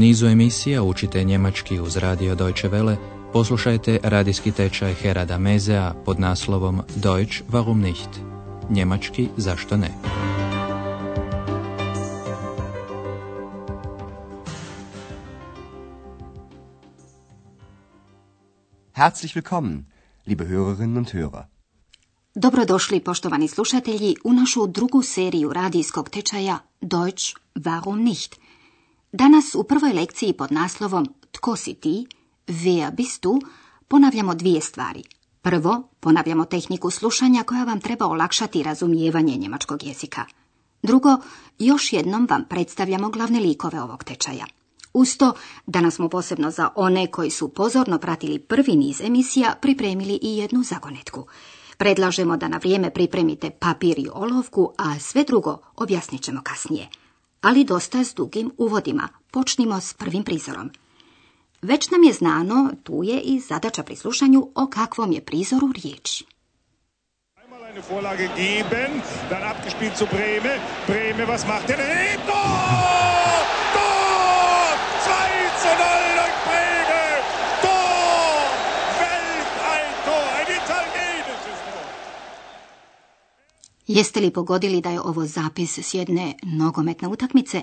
nizu emisija učite njemački uz radio Deutsche Welle, poslušajte radijski tečaj Herada Mezea pod naslovom Deutsch warum nicht? Njemački zašto ne? Herzlich willkommen, liebe Hörerinnen und Hörer. Dobrodošli, poštovani slušatelji, u našu drugu seriju radijskog tečaja Deutsch warum nicht? Danas u prvoj lekciji pod naslovom Tko si ti? Wer bist du? Ponavljamo dvije stvari. Prvo, ponavljamo tehniku slušanja koja vam treba olakšati razumijevanje njemačkog jezika. Drugo, još jednom vam predstavljamo glavne likove ovog tečaja. Uz to, danas smo posebno za one koji su pozorno pratili prvi niz emisija pripremili i jednu zagonetku. Predlažemo da na vrijeme pripremite papir i olovku, a sve drugo objasnit ćemo kasnije. Ali dosta s dugim uvodima. Počnimo s prvim prizorom. Već nam je znano, tu je i zadaća pri slušanju o kakvom je prizoru riječ. Eine Vorlage geben, dann! 2 zu 0 durch Breme! Tor! Welch ein Tor! Ein italienisches Tor! Jeste li pogodili da je ovo zapis s jedne nogometne utakmice?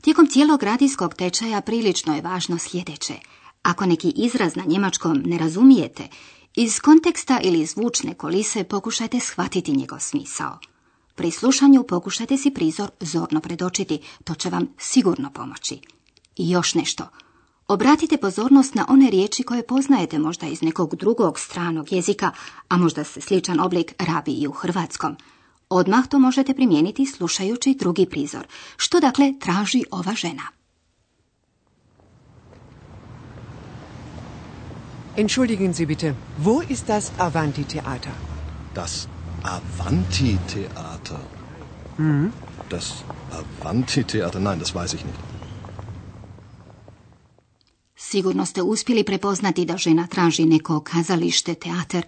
Tijekom cijelog radijskog tečaja prilično je važno sljedeće. Ako neki izraz na njemačkom ne razumijete, iz konteksta ili zvučne kolise pokušajte shvatiti njegov smisao. Pri slušanju pokušajte si prizor zorno predočiti, to će vam sigurno pomoći. I još nešto. Obratite pozornost na one riječi koje poznajete možda iz nekog drugog stranog jezika, a možda se sličan oblik rabi i u hrvatskom. Odmah to možete primijeniti slušajući drugi prizor. Što dakle traži ova žena? Entschuldigen Sie bitte, wo ist das Avanti-Theater? Das Avanti-Theater. Das Avanti-Theater, nein, das weiß ich nicht. Sigurno ste uspjeli prepoznati da žena traži neko kazalište, teater,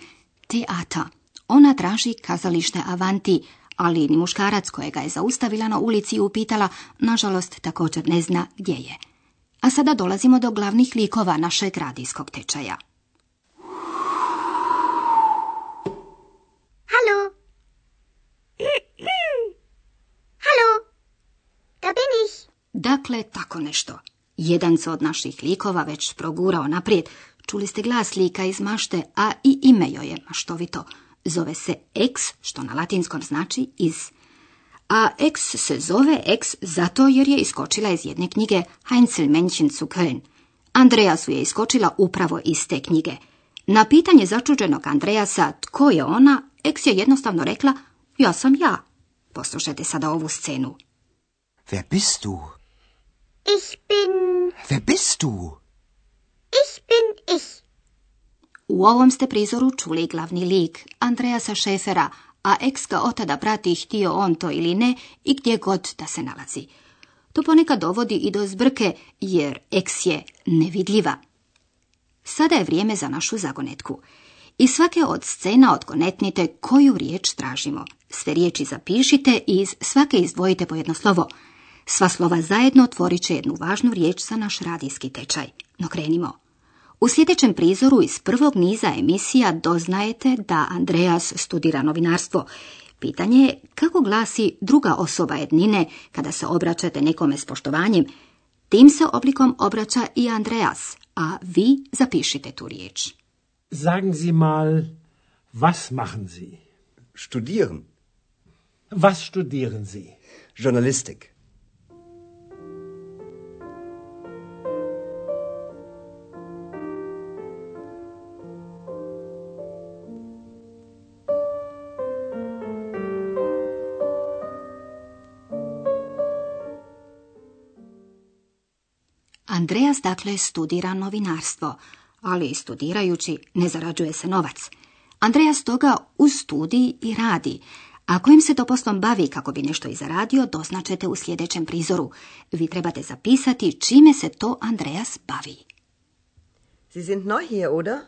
teata. Ona traži kazalište Avanti, ali ni muškarac kojega je zaustavila na ulici i upitala, nažalost također ne zna gdje je. A sada dolazimo do glavnih likova našeg radijskog tečaja. Hallo. Hallo. Da bin ich. Dakle, tako nešto. Jedan se od naših likova već progurao naprijed. Čuli ste glas lika iz mašte, a i ime joj je maštovito. Zove se ex, što na latinskom znači iz. A ex se zove ex zato jer je iskočila iz jedne knjige Heinzelmännchen zu Köln. Andreasu je iskočila upravo iz te knjige. Na pitanje začuđenog Andreasa tko je ona, ex je jednostavno rekla ja sam ja. Poslušajte sada ovu scenu. Wer bist du? Ich bin. Wer bist du? Ich bin ich. U ovom ste prizoru čuli glavni lik, Andreasa Šefera, a ex ga otada prati htio on to ili ne i gdje god da se nalazi. To ponekad dovodi i do zbrke, jer ex je nevidljiva. Sada je vrijeme za našu zagonetku. Iz svake od scena odgonetnite koju riječ tražimo. Sve riječi zapišite i iz svake izdvojite po jedno slovo. Sva slova zajedno otvorit će jednu važnu riječ za naš radijski tečaj. No krenimo. U sljedećem prizoru iz prvog niza emisija doznajete da Andreas studira novinarstvo. Pitanje je kako glasi druga osoba jednine kada se obraćate nekome s poštovanjem. Tim se oblikom obraća i Andreas, a vi zapišite tu riječ. Sagen Sie mal, was machen Sie? Studieren. Was studieren Sie? Journalistik. Andreas dakle studira novinarstvo, ali studirajući ne zarađuje se novac. Andreas toga uz studij i radi, a kojim se to poslom bavi kako bi nešto i zaradio, doznačete u sljedećem prizoru. Vi trebate zapisati čime se to Andreas bavi. Sie sind neu hier, oder?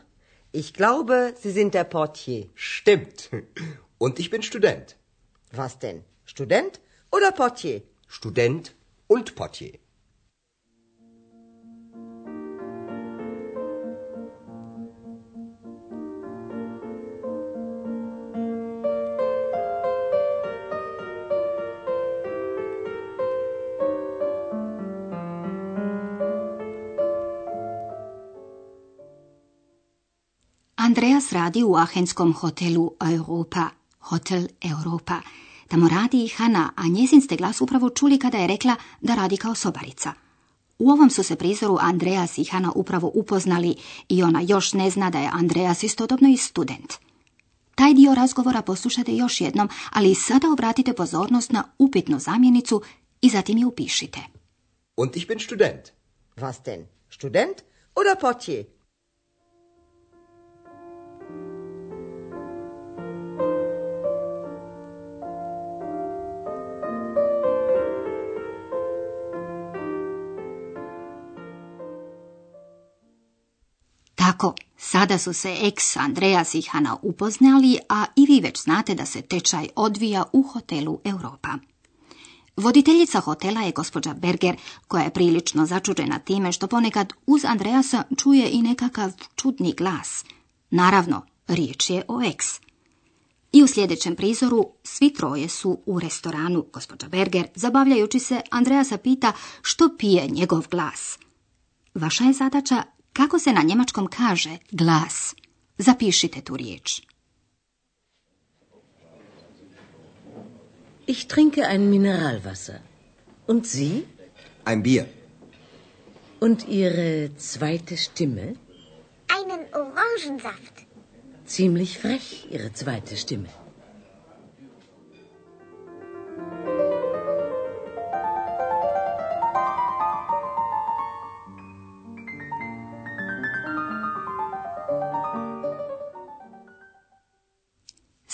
Ich glaube, Sie sind der Portier. Stimmt. Und ich bin Student. Was denn? Student oder Portier? Student und Portier. Andreas radi u ahenskom hotelu Europa, Hotel Europa. Tamo radi i Hana, a njezin ste glas upravo čuli kada je rekla da radi kao sobarica. U ovom su se prizoru Andreas i Hana upravo upoznali i ona još ne zna da je Andreas istodobno i student. Taj dio razgovora poslušajte još jednom, ali sada obratite pozornost na upitnu zamjenicu i zatim je upišite. Und ich bin Student. Was denn? Student oder Portier? Tako, sada su se ex Andreas i Hana upoznali, a i vi već znate da se tečaj odvija u hotelu Europa. Voditeljica hotela je gospođa Berger, koja je prilično začuđena time što ponekad uz Andreasa čuje i nekakav čudni glas. Naravno, riječ je o ex. I u sljedećem prizoru svi troje su u restoranu. Gospođa Berger, zabavljajući se, Andreasa pita što pije njegov glas. Vaša je zadaća kako se na njemačkom kaže glas. Zapišite tu riječ. Ich trinke ein Mineralwasser. Und Sie? Ein Bier. Und Ihre zweite Stimme? Einen Orangensaft. Ziemlich frech, Ihre zweite Stimme.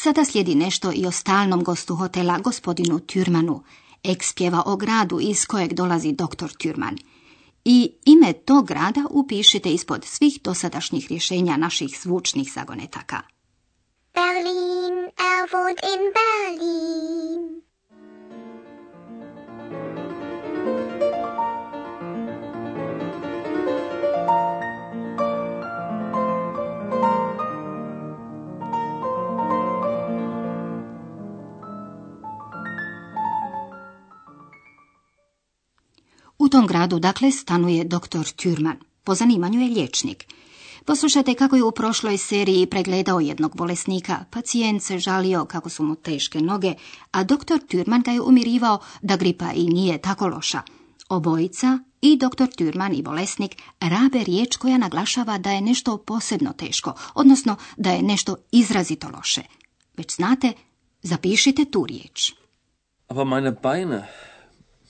Sada slijedi nešto i o stalnom gostu hotela, gospodinu Tjurmanu. Eks pjeva o gradu iz kojeg dolazi doktor Tjurman. I ime tog grada upišite ispod svih dosadašnjih rješenja naših zvučnih zagonetaka. Berlin, er wohnt in Berlin. Tom gradu, dakle, stanuje doktor Tjurman. Po zanimanju je liječnik. Poslušajte kako je u prošloj seriji pregledao jednog bolesnika. Pacijent se žalio kako su mu teške noge, a doktor Tjurman ga je umirivao da gripa i nije tako loša. Obojica, i doktor Tjurman i bolesnik, rabe riječ koja naglašava da je nešto posebno teško, odnosno da je nešto izrazito loše. Već znate, zapišite tu riječ. Aber meine Beine,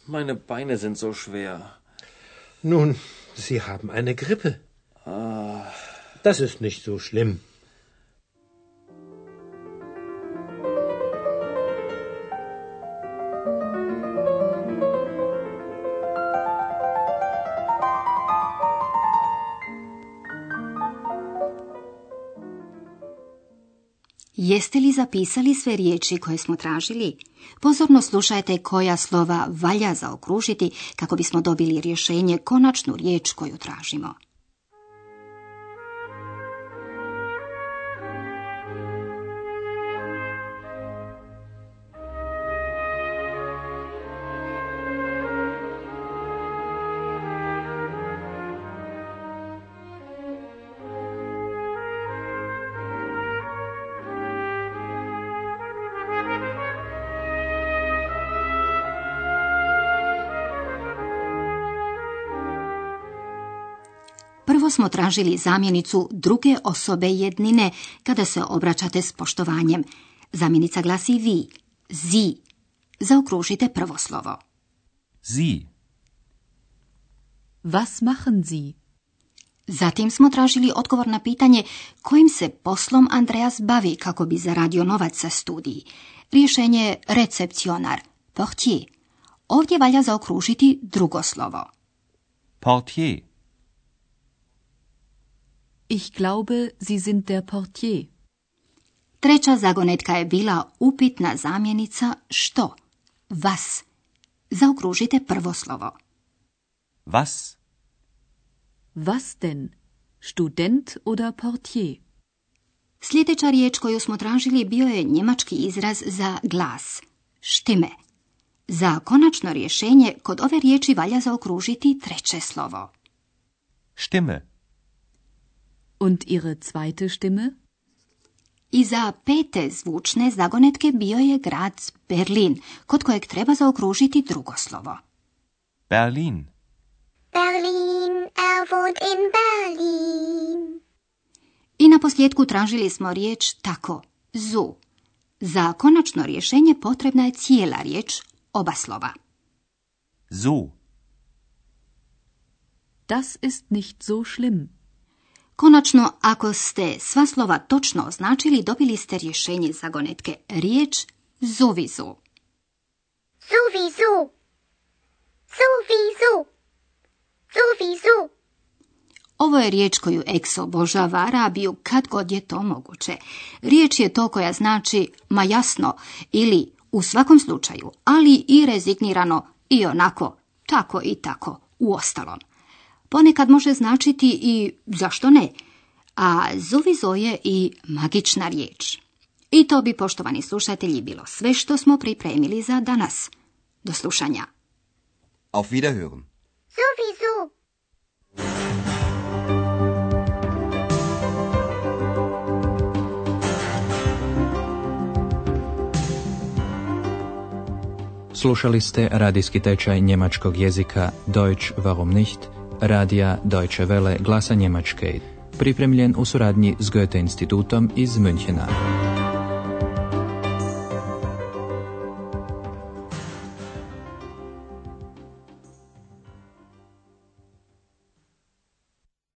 meine Beine sind so schwer. Nun, Sie haben eine Grippe. Ah, Das ist nicht so schlimm. Jeste li zapisali sve riječi koje smo tražili? Pozorno slušajte koja slova valja zaokružiti kako bismo dobili rješenje konačnu riječ koju tražimo. Prvo smo tražili zamjenicu druge osobe jednine kada se obraćate s poštovanjem. Zamjenica glasi vi, zi. Zaokružite prvo slovo. Sie. Was machen Sie? Zatim smo tražili odgovor na pitanje kojim se poslom Andreas bavi kako bi zaradio novac za studiji. Rješenje je recepcionar, portier. Ovdje valja zaokružiti drugo slovo. Portier. Ich glaube, Sie sind der Portier. Treća zagonetka je bila upitna zamjenica što? Vas. Zaokružite prvo slovo. Was? Was denn? Student oder Portier? Sljedeća riječ koju smo tražili bio je njemački izraz za glas. Štime. Za konačno rješenje kod ove riječi valja zaokružiti treće slovo. Stimme. Und Ihre zweite Stimme? I za pete zvučne zagonetke bio je grad Berlin, kod kojeg treba zaokružiti drugo slovo. Berlin. Berlin, er wohnt in Berlin. I na posljedku tražili smo riječ tako, zu. Za konačno rješenje potrebna je cijela riječ, oba slova. So. Das ist nicht so schlimm. Konačno, ako ste sva slova točno označili, dobili ste rješenje zagonetke. Riječ sowieso. Sowieso. Sowieso. Sowieso. Ovo je riječ koju Eks obožava Arabiju kad god je to moguće. Riječ je to koja znači ma jasno ili u svakom slučaju, ali i rezignirano i onako, tako i tako, u ostalom. Ponekad može značiti i zašto ne, a zuvizo je i magična riječ. I to bi, poštovani slušatelji, bilo sve što smo pripremili za danas. Do slušanja. Auf Wiederhören. Sowieso. Slušali ste radijski tečaj njemačkog jezika Deutsch warum nicht, radija Deutsche Welle glasa Njemačke, pripremljen u suradnji s Goethe institutom iz Münchena.